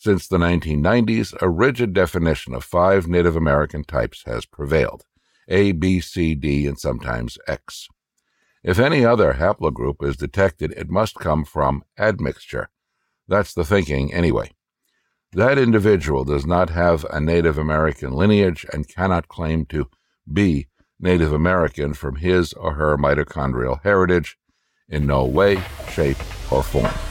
Since the 1990s, a rigid definition of five Native American types has prevailed A, B, C, D, and sometimes X. If any other haplogroup is detected, it must come from admixture. That's the thinking, anyway. That individual does not have a Native American lineage and cannot claim to be Native American from his or her mitochondrial heritage in no way, shape, or form.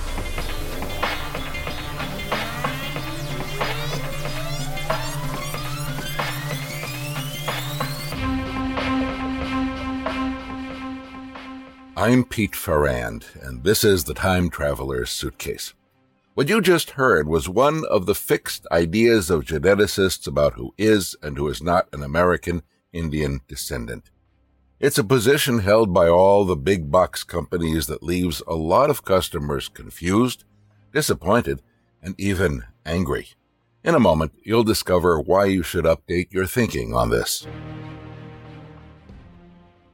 I'm Pete Farrand, and this is the Time Traveler's Suitcase. What you just heard was one of the fixed ideas of geneticists about who is and who is not an American Indian descendant. It's a position held by all the big box companies that leaves a lot of customers confused, disappointed, and even angry. In a moment, you'll discover why you should update your thinking on this.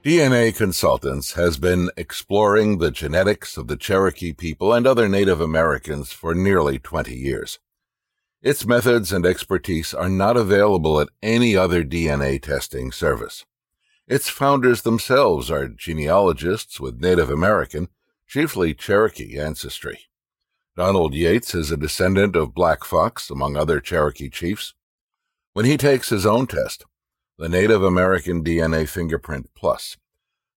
DNA Consultants has been exploring the genetics of the Cherokee people and other Native Americans for nearly 20 years. Its methods and expertise are not available at any other DNA testing service. Its founders themselves are genealogists with Native American, chiefly Cherokee ancestry. Donald Yates is a descendant of Black Fox, among other Cherokee chiefs. When he takes his own test, the Native American DNA Fingerprint Plus.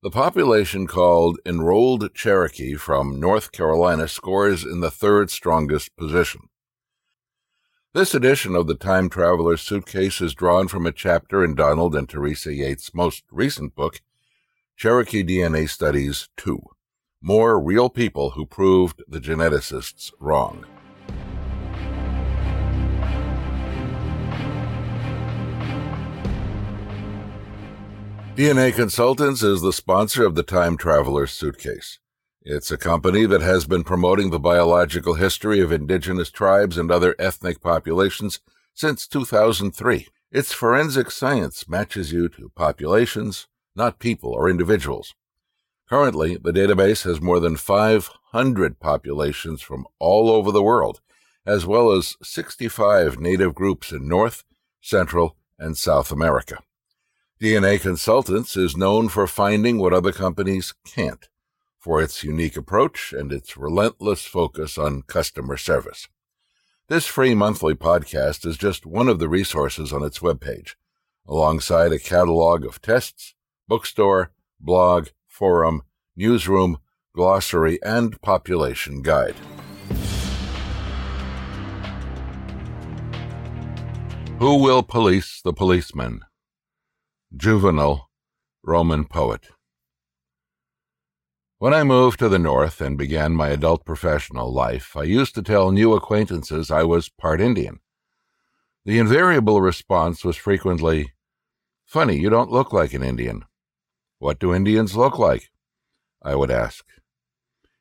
The population called Enrolled Cherokee from North Carolina scores in the third strongest position. This edition of the Time Traveler's Suitcase is drawn from a chapter in Donald and Teresa Yates' most recent book, Cherokee DNA Studies 2 More Real People Who Proved the Geneticists Wrong. DNA Consultants is the sponsor of the Time Traveler's Suitcase. It's a company that has been promoting the biological history of indigenous tribes and other ethnic populations since 2003. Its forensic science matches you to populations, not people or individuals. Currently, the database has more than 500 populations from all over the world, as well as 65 native groups in North, Central, and South America. DNA Consultants is known for finding what other companies can't, for its unique approach and its relentless focus on customer service. This free monthly podcast is just one of the resources on its webpage, alongside a catalog of tests, bookstore, blog, forum, newsroom, glossary, and population guide. Who will police the policeman? Juvenal, Roman poet. When I moved to the North and began my adult professional life, I used to tell new acquaintances I was part Indian. The invariable response was frequently, Funny, you don't look like an Indian. What do Indians look like? I would ask.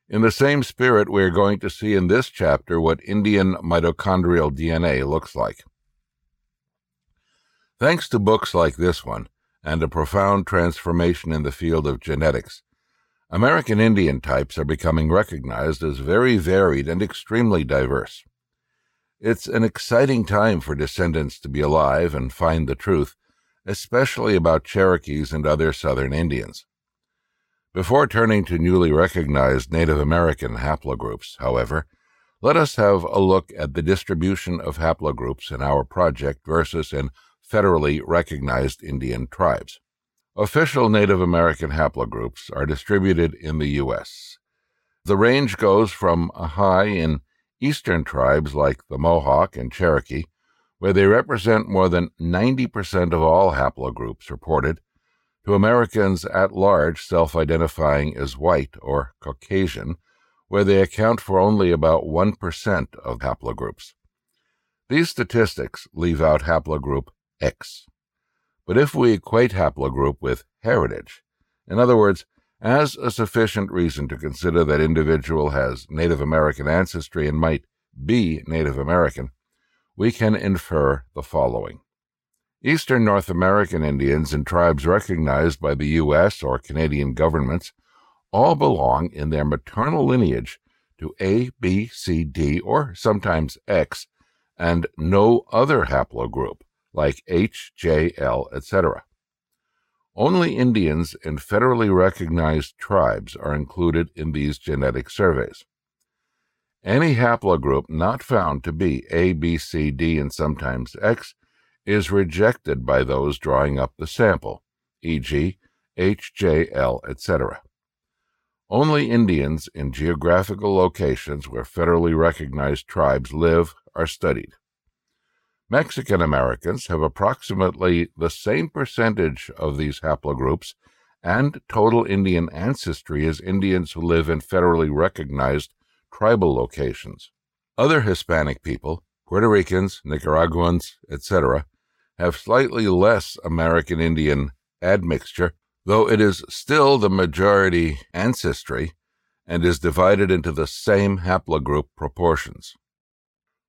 In the same spirit, we are going to see in this chapter what Indian mitochondrial DNA looks like. Thanks to books like this one, and a profound transformation in the field of genetics, American Indian types are becoming recognized as very varied and extremely diverse. It's an exciting time for descendants to be alive and find the truth, especially about Cherokees and other Southern Indians. Before turning to newly recognized Native American haplogroups, however, let us have a look at the distribution of haplogroups in our project versus in federally recognized Indian tribes. Official Native American haplogroups are distributed in the U.S. The range goes from a high in eastern tribes like the Mohawk and Cherokee, where they represent more than 90% of all haplogroups reported, to Americans at large self identifying as white or Caucasian, where they account for only about 1% of haplogroups. These statistics leave out haplogroup X. But if we equate haplogroup with heritage, in other words, as a sufficient reason to consider that individual has Native American ancestry and might be Native American, we can infer the following. Eastern North American Indians and tribes recognized by the U.S. or Canadian governments all belong in their maternal lineage to A, B, C, D, or sometimes X and no other haplogroup like H, J, L, etc. Only Indians and federally recognized tribes are included in these genetic surveys. Any haplogroup not found to be A, B, C, D, and sometimes X is rejected by those drawing up the sample, e.g., H, J, L, etc. Only Indians in geographical locations where federally recognized tribes live are studied. Mexican Americans have approximately the same percentage of these haplogroups and total Indian ancestry as Indians who live in federally recognized tribal locations. Other Hispanic people, Puerto Ricans, Nicaraguans, etc., have slightly less American Indian admixture, though it is still the majority ancestry and is divided into the same haplogroup proportions.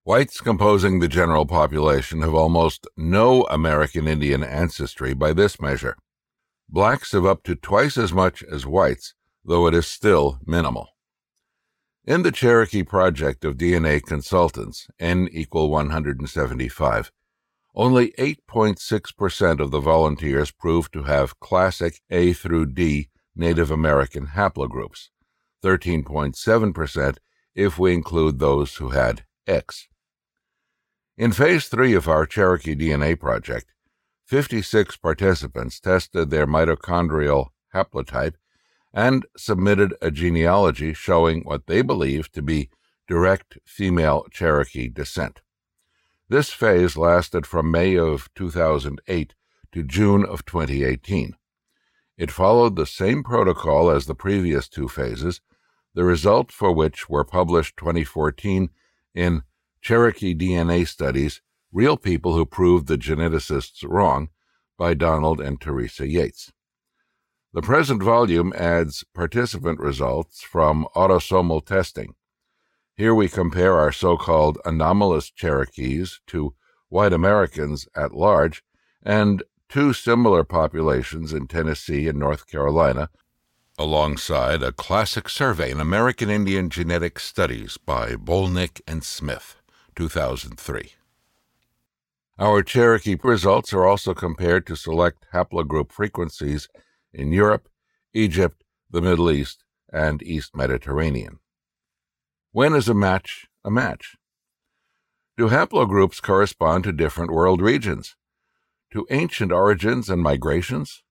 Whites composing the general population have almost no American Indian ancestry by this measure. Blacks have up to twice as much as whites, though it is still minimal. In the Cherokee project of DNA consultants, N equal 175, only 8.6% of the volunteers proved to have classic A through D Native American haplogroups, 13.7% if we include those who had X. In phase three of our Cherokee DNA project, 56 participants tested their mitochondrial haplotype and submitted a genealogy showing what they believed to be direct female Cherokee descent. This phase lasted from May of 2008 to June of 2018. It followed the same protocol as the previous two phases, the results for which were published 2014 in Cherokee DNA Studies Real People Who Proved the Geneticists Wrong by Donald and Teresa Yates. The present volume adds participant results from autosomal testing. Here we compare our so called anomalous Cherokees to white Americans at large and two similar populations in Tennessee and North Carolina, alongside a classic survey in American Indian Genetic Studies by Bolnick and Smith. 2003. Our Cherokee results are also compared to select haplogroup frequencies in Europe, Egypt, the Middle East, and East Mediterranean. When is a match a match? Do haplogroups correspond to different world regions? To ancient origins and migrations?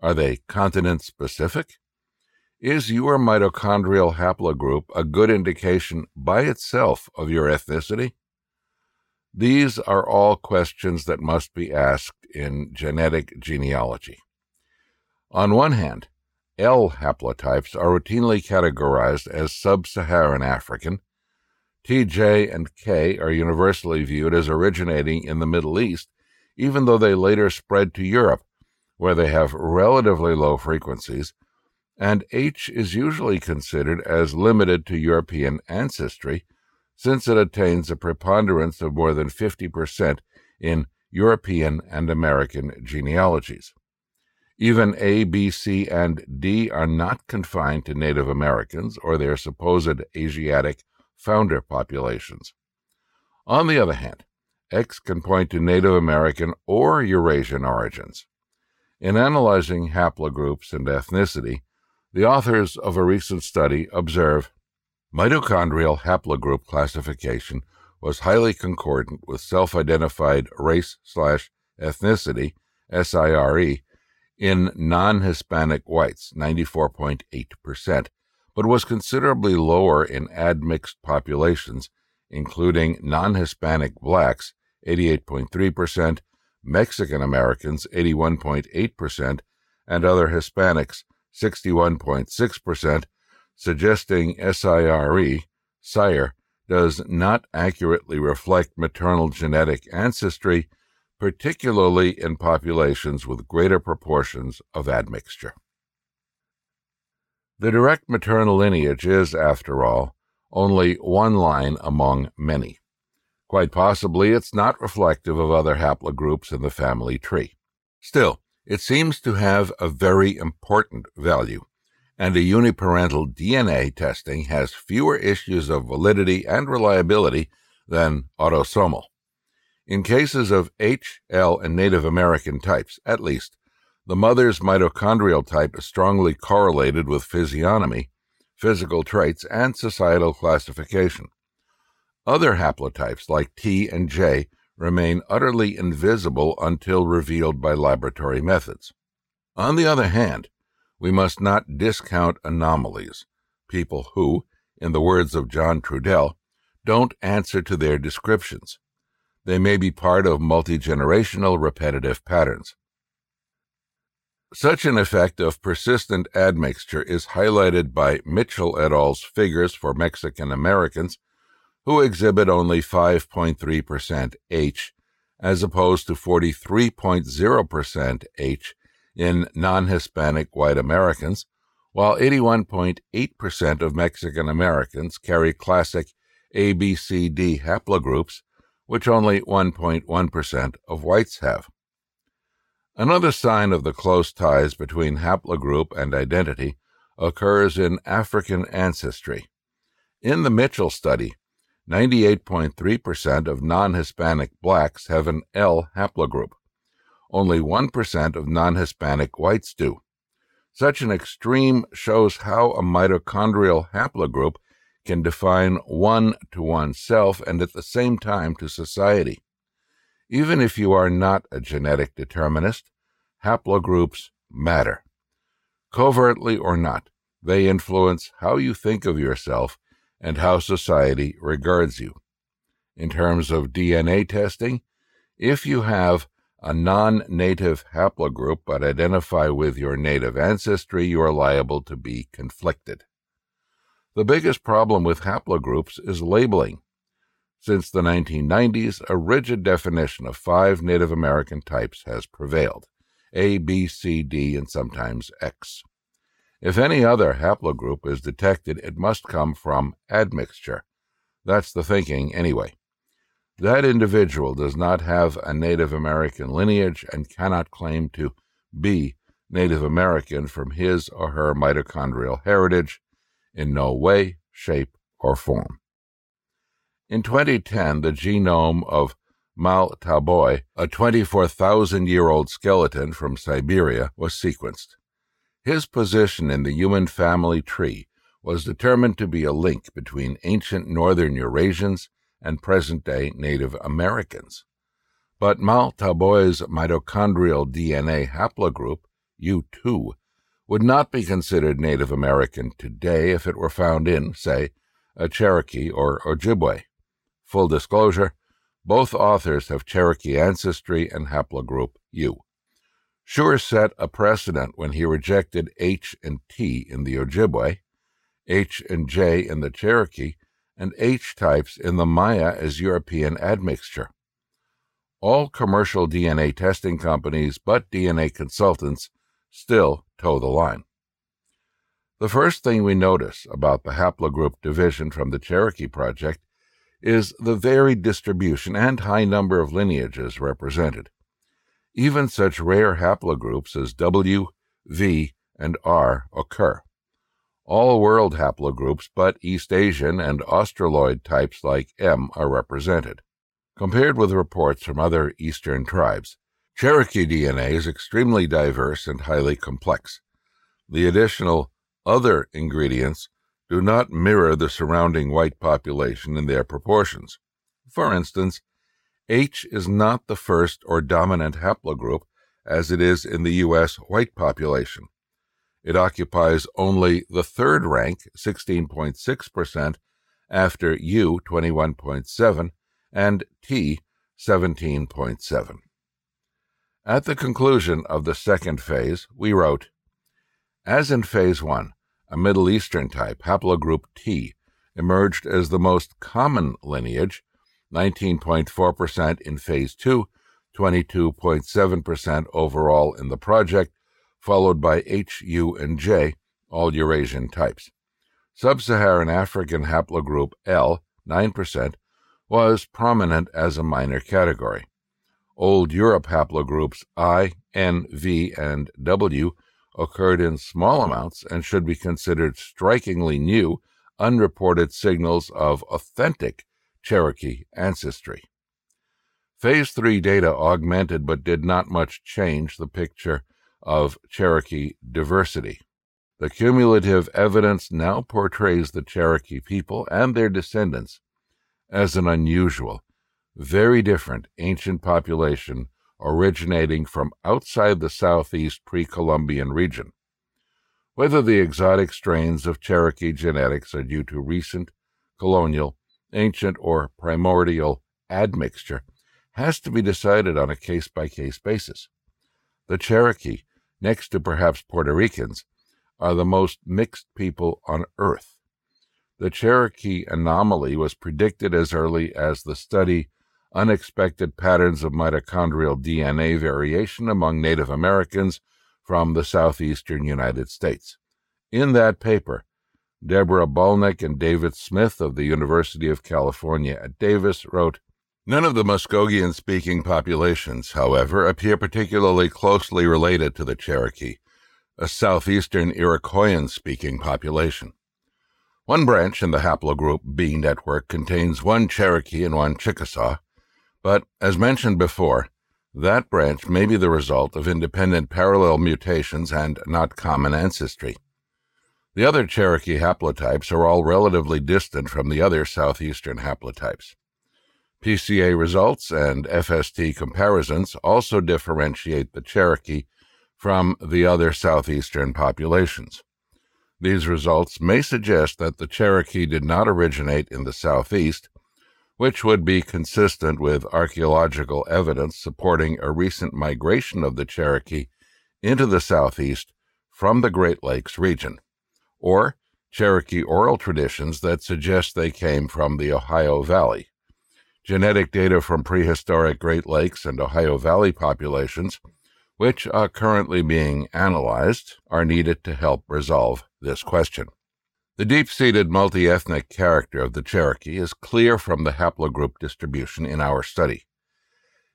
Are they continent specific? Is your mitochondrial haplogroup a good indication by itself of your ethnicity? These are all questions that must be asked in genetic genealogy. On one hand, L haplotypes are routinely categorized as sub Saharan African. TJ and K are universally viewed as originating in the Middle East, even though they later spread to Europe, where they have relatively low frequencies, and H is usually considered as limited to European ancestry since it attains a preponderance of more than 50% in European and American genealogies. Even A, B, C, and D are not confined to Native Americans or their supposed Asiatic founder populations. On the other hand, X can point to Native American or Eurasian origins. In analyzing haplogroups and ethnicity, the authors of a recent study observe Mitochondrial haplogroup classification was highly concordant with self identified race slash ethnicity, SIRE, in non Hispanic whites, 94.8%, but was considerably lower in admixed populations, including non Hispanic blacks, 88.3%, Mexican Americans, 81.8%, and other Hispanics, 61.6%, suggesting SIRE, sire, does not accurately reflect maternal genetic ancestry, particularly in populations with greater proportions of admixture. The direct maternal lineage is, after all, only one line among many. Quite possibly it's not reflective of other haplogroups in the family tree. Still, it seems to have a very important value and a uniparental DNA testing has fewer issues of validity and reliability than autosomal. In cases of H, L, and Native American types, at least, the mother's mitochondrial type is strongly correlated with physiognomy, physical traits, and societal classification. Other haplotypes, like T and J, remain utterly invisible until revealed by laboratory methods. On the other hand, we must not discount anomalies, people who, in the words of John Trudell, don't answer to their descriptions. They may be part of multi generational repetitive patterns. Such an effect of persistent admixture is highlighted by Mitchell et al.'s figures for Mexican Americans, who exhibit only 5.3% H, as opposed to 43.0% H in non Hispanic white Americans, while 81.8% of Mexican Americans carry classic ABCD haplogroups which only 1.1% of whites have. Another sign of the close ties between haplogroup and identity occurs in African ancestry. In the Mitchell study, 98.3% of non Hispanic blacks have an L haplogroup. Only 1% of non Hispanic whites do. Such an extreme shows how a mitochondrial haplogroup can define one to oneself and at the same time to society. Even if you are not a genetic determinist, haplogroups matter. Covertly or not, they influence how you think of yourself and how society regards you. In terms of DNA testing, if you have a non native haplogroup but identify with your native ancestry, you are liable to be conflicted. The biggest problem with haplogroups is labeling. Since the 1990s, a rigid definition of five Native American types has prevailed A, B, C, D, and sometimes X. If any other haplogroup is detected, it must come from admixture. That's the thinking, anyway. That individual does not have a Native American lineage and cannot claim to be Native American from his or her mitochondrial heritage in no way, shape, or form. In 2010, the genome of Mal'ta boy, a 24,000 year old skeleton from Siberia, was sequenced. His position in the human family tree was determined to be a link between ancient northern Eurasians and present day Native Americans. But Mal'ta boy's mitochondrial DNA haplogroup, U2, would not be considered Native American today if it were found in, say, a Cherokee or Ojibwe. Full disclosure, both authors have Cherokee ancestry and haplogroup U. Schurr set a precedent when he rejected H and T in the Ojibwe, H and J in the Cherokee, and H types in the Maya as European admixture. All commercial DNA testing companies but DNA consultants still toe the line. The first thing we notice about the haplogroup division from the Cherokee Project is the varied distribution and high number of lineages represented. Even such rare haplogroups as W, V, and R occur. All world haplogroups but East Asian and Australoid types like M are represented. Compared with reports from other Eastern tribes, Cherokee DNA is extremely diverse and highly complex. The additional other ingredients do not mirror the surrounding white population in their proportions. For instance, H is not the first or dominant haplogroup as it is in the U.S. white population. It occupies only the third rank, 16.6%, after U, 21.7, and T, 17.7. At the conclusion of the second phase, we wrote, as in Phase 1, a Middle Eastern type, haplogroup T, emerged as the most common lineage, 19.4% in Phase 2, 22.7% overall in the project, followed by H, U, and J, all Eurasian types. Sub Saharan African haplogroup L, 9%, was prominent as a minor category. Old Europe haplogroups I, N, V, and W occurred in small amounts and should be considered strikingly new, unreported signals of authentic Cherokee ancestry. Phase 3 data augmented but did not much change the picture of Cherokee diversity. The cumulative evidence now portrays the Cherokee people and their descendants as an unusual, very different ancient population originating from outside the southeast pre Columbian region. Whether the exotic strains of Cherokee genetics are due to recent, colonial, ancient, or primordial admixture has to be decided on a case by case basis. The Cherokee, next to perhaps Puerto Ricans, are the most mixed people on earth. The Cherokee anomaly was predicted as early as the study Unexpected Patterns of Mitochondrial DNA Variation Among Native Americans from the Southeastern United States. In that paper, Deborah Bolnick and David Smith of the University of California at Davis wrote None of the Muskogean speaking populations, however, appear particularly closely related to the Cherokee, a southeastern Iroquoian speaking population. One branch in the haplogroup B network contains one Cherokee and one Chickasaw, but, as mentioned before, that branch may be the result of independent parallel mutations and not common ancestry. The other Cherokee haplotypes are all relatively distant from the other southeastern haplotypes. PCA results and FST comparisons also differentiate the Cherokee from the other southeastern populations. These results may suggest that the Cherokee did not originate in the southeast, which would be consistent with archaeological evidence supporting a recent migration of the Cherokee into the southeast from the Great Lakes region, or Cherokee oral traditions that suggest they came from the Ohio Valley. Genetic data from prehistoric Great Lakes and Ohio Valley populations which are currently being analyzed, are needed to help resolve this question. The deep seated multi ethnic character of the Cherokee is clear from the haplogroup distribution in our study.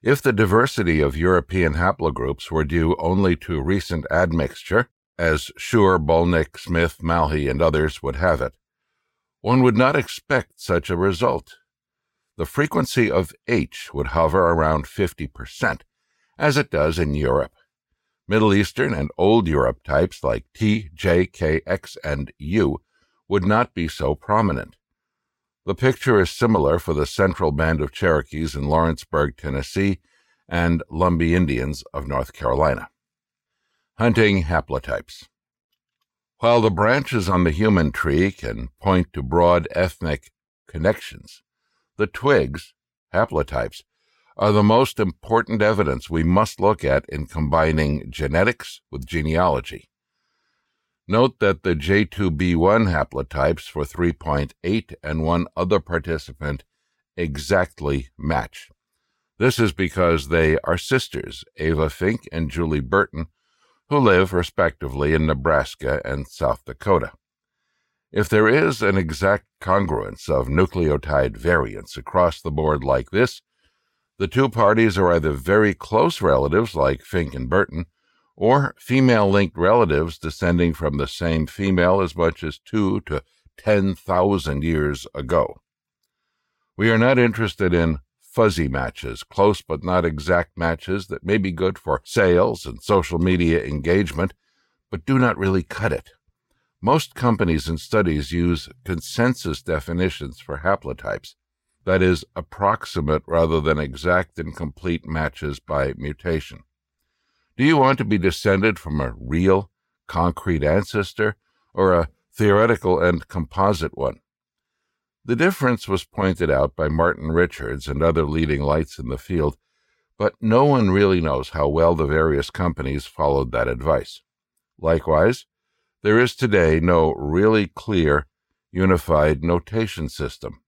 If the diversity of European haplogroups were due only to recent admixture, as Schurr, Bolnick, Smith, Malhi, and others would have it, one would not expect such a result. The frequency of H would hover around 50%, as it does in Europe. Middle Eastern and Old Europe types like T, J, K, X, and U would not be so prominent. The picture is similar for the central band of Cherokees in Lawrenceburg, Tennessee, and Lumbee Indians of North Carolina. Hunting haplotypes. While the branches on the human tree can point to broad ethnic connections, the twigs, haplotypes, are the most important evidence we must look at in combining genetics with genealogy. Note that the J2B1 haplotypes for 3.8 and one other participant exactly match. This is because they are sisters, Ava Fink and Julie Burton, who live respectively in Nebraska and South Dakota. If there is an exact congruence of nucleotide variants across the board like this, the two parties are either very close relatives, like Fink and Burton, or female linked relatives descending from the same female as much as two to 10,000 years ago. We are not interested in fuzzy matches, close but not exact matches that may be good for sales and social media engagement, but do not really cut it. Most companies and studies use consensus definitions for haplotypes, that is, approximate rather than exact and complete matches by mutation. Do you want to be descended from a real, concrete ancestor or a theoretical and composite one? The difference was pointed out by Martin Richards and other leading lights in the field, but no one really knows how well the various companies followed that advice. Likewise, there is today no really clear, unified notation system.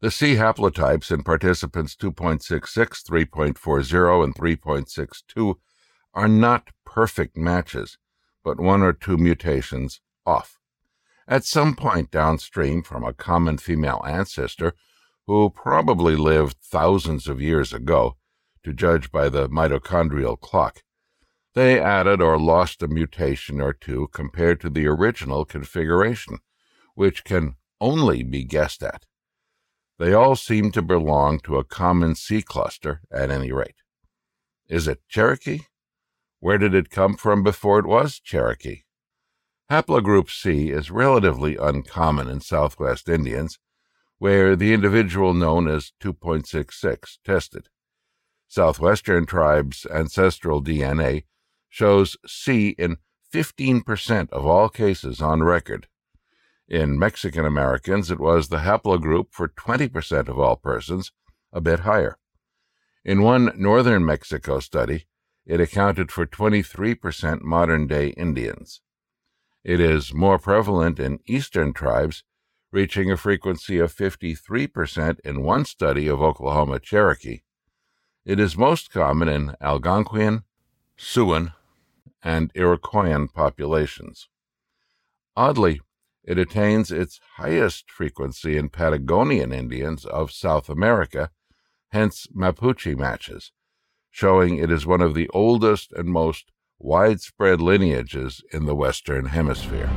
The C haplotypes in participants 2.66, 3.40, and 3.62 are not perfect matches, but one or two mutations off. At some point downstream from a common female ancestor who probably lived thousands of years ago, to judge by the mitochondrial clock, they added or lost a mutation or two compared to the original configuration, which can only be guessed at. They all seem to belong to a common C cluster at any rate. Is it Cherokee? Where did it come from before it was Cherokee? Haplogroup C is relatively uncommon in Southwest Indians, where the individual known as 2.66 tested. Southwestern tribes' ancestral DNA shows C in 15% of all cases on record. In Mexican Americans, it was the haplogroup for 20% of all persons, a bit higher. In one northern Mexico study, it accounted for 23% modern day Indians. It is more prevalent in eastern tribes, reaching a frequency of 53% in one study of Oklahoma Cherokee. It is most common in Algonquian, Siouan, and Iroquoian populations. Oddly, it attains its highest frequency in Patagonian Indians of South America, hence Mapuche matches, showing it is one of the oldest and most widespread lineages in the Western Hemisphere.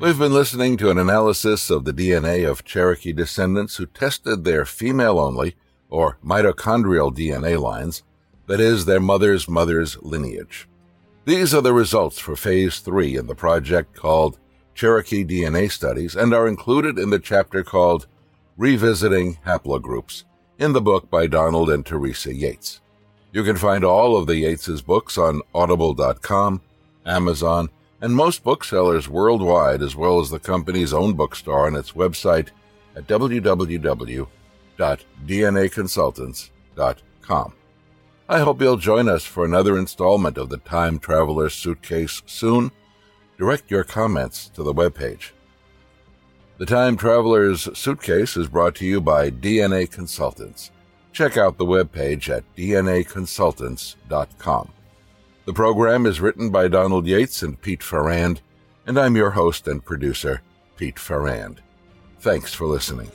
We've been listening to an analysis of the DNA of Cherokee descendants who tested their female only, or mitochondrial DNA lines, that is, their mother's mother's lineage. These are the results for Phase 3 in the project called Cherokee DNA Studies and are included in the chapter called Revisiting Haplogroups in the book by Donald and Teresa Yates. You can find all of the Yates' books on audible.com, Amazon, and most booksellers worldwide, as well as the company's own bookstore on its website at www.dnaconsultants.com. I hope you'll join us for another installment of the Time Traveler's Suitcase soon direct your comments to the webpage. The Time Traveler's Suitcase is brought to you by DNA Consultants. Check out the webpage at dnaconsultants.com. The program is written by Donald Yates and Pete Ferrand, and I'm your host and producer, Pete Ferrand. Thanks for listening.